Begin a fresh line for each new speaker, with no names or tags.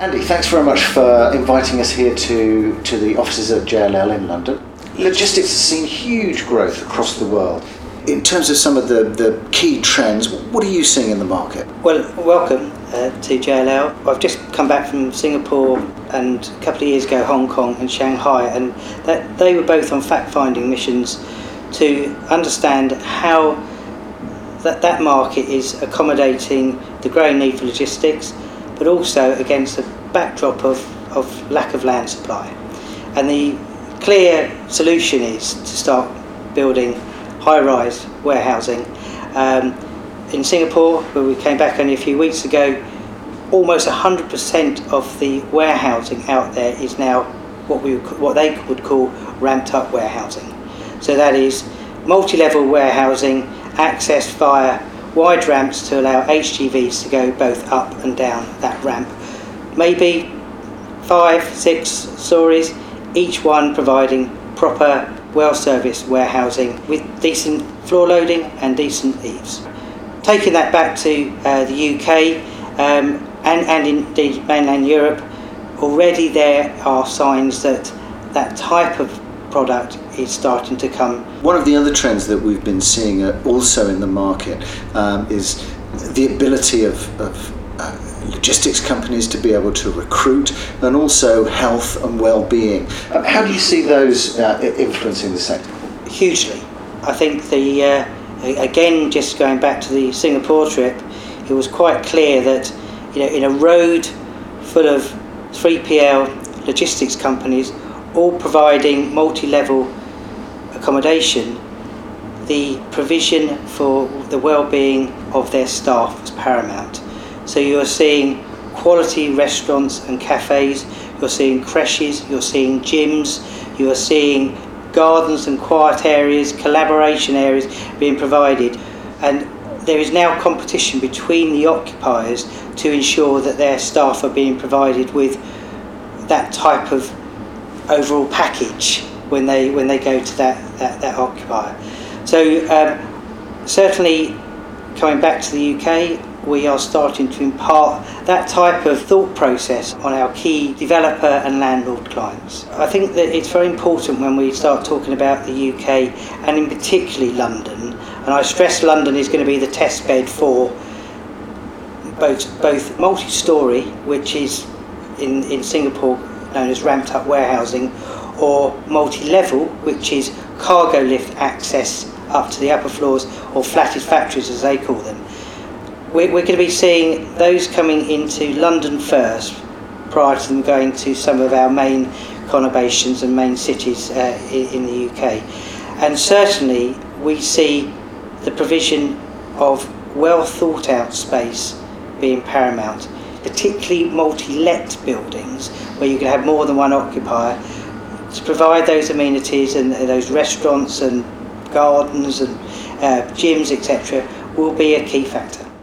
Andy, thanks very much for inviting us here to, to the offices of JLL in London. Logistics has seen huge growth across the world. In terms of some of the, the key trends, what are you seeing in the market?
Well, welcome uh, to JLL. I've just come back from Singapore and a couple of years ago Hong Kong and Shanghai, and that they were both on fact-finding missions to understand how that, that market is accommodating the growing need for logistics but also against a backdrop of, of lack of land supply. And the clear solution is to start building high rise warehousing. Um, in Singapore, where we came back only a few weeks ago, almost 100% of the warehousing out there is now what we what they would call ramped up warehousing. So that is multi-level warehousing accessed via wide ramps to allow HGVs to go both up and down that ramp. Maybe five, six stories, each one providing proper, well serviced warehousing with decent floor loading and decent eaves. Taking that back to uh, the UK um, and, and indeed mainland Europe, already there are signs that that type of product is starting to come.
One of the other trends that we've been seeing uh, also in the market um, is the ability of, of uh, logistics companies to be able to recruit and also health and well-being. Um, how do you see those uh, influencing the sector?
Hugely. I think the uh, again, just going back to the Singapore trip, it was quite clear that you know in a road full of 3PL logistics companies all providing multi-level accommodation, the provision for the well-being of their staff was paramount. So you're seeing quality restaurants and cafes, you're seeing creches, you're seeing gyms, you are seeing gardens and quiet areas, collaboration areas being provided. And there is now competition between the occupiers to ensure that their staff are being provided with that type of overall package when they when they go to that that, that occupier. So um, certainly coming back to the UK, we are starting to impart that type of thought process on our key developer and landlord clients. I think that it's very important when we start talking about the UK and in particularly London, and I stress London is going to be the test bed for both both multi-story, which is in, in Singapore known as ramped up warehousing, or multi level, which is cargo lift access up to the upper floors, or flatted factories as they call them. We're, we're going to be seeing those coming into London first prior to them going to some of our main conurbations and main cities uh, in, in the UK. And certainly we see the provision of well thought out space being paramount particularly multi-let buildings where you can have more than one occupier to provide those amenities and those restaurants and gardens and uh, gyms etc will be a key factor.